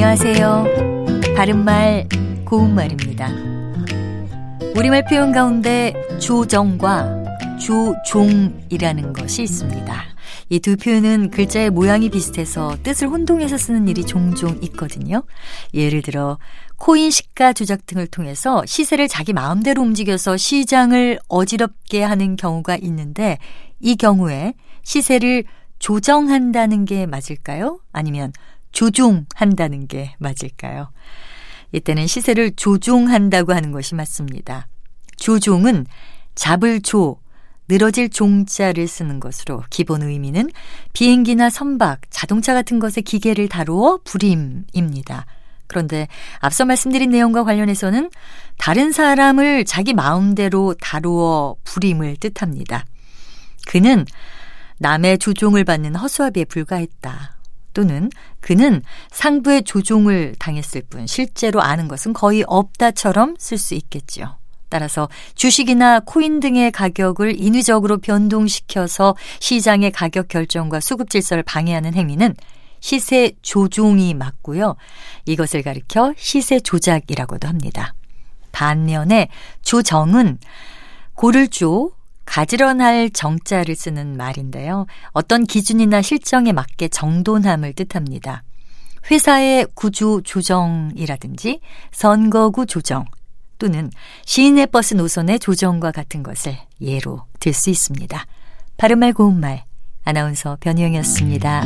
안녕하세요. 바른말, 고운말입니다. 우리말 표현 가운데 조정과 조종이라는 것이 있습니다. 이 두 표현은 글자의 모양이 비슷해서 뜻을 혼동해서 쓰는 일이 종종 있거든요. 예를 들어 코인 시가 조작 등을 통해서 시세를 자기 마음대로 움직여서 시장을 어지럽게 하는 경우가 있는데 이 경우에 시세를 조정한다는 게 맞을까요? 아니면 조종한다는 게 맞을까요? 이때는 시세를 조종한다고 하는 것이 맞습니다. 조종은 잡을 조, 늘어질 종자를 쓰는 것으로 기본 의미는 비행기나 선박, 자동차 같은 것의 기계를 다루어 부림입니다. 그런데 앞서 말씀드린 내용과 관련해서는 다른 사람을 자기 마음대로 다루어 부림을 뜻합니다. 그는 남의 조종을 받는 허수아비에 불과했다. 또는 그는 상부의 조종을 당했을 뿐 실제로 아는 것은 거의 없다처럼 쓸 수 있겠지요. 따라서 주식이나 코인 등의 가격을 인위적으로 변동시켜서 시장의 가격 결정과 수급 질서를 방해하는 행위는 시세 조종이 맞고요. 이것을 가리켜 시세 조작이라고도 합니다. 반면에 조정은 고를 조, 가지런할 정자를 쓰는 말인데요. 어떤 기준이나 실정에 맞게 정돈함을 뜻합니다. 회사의 구조 조정이라든지 선거구 조정 또는 시인의 버스 노선의 조정과 같은 것을 예로 들 수 있습니다. 바른말 고운말 아나운서 변희영이었습니다.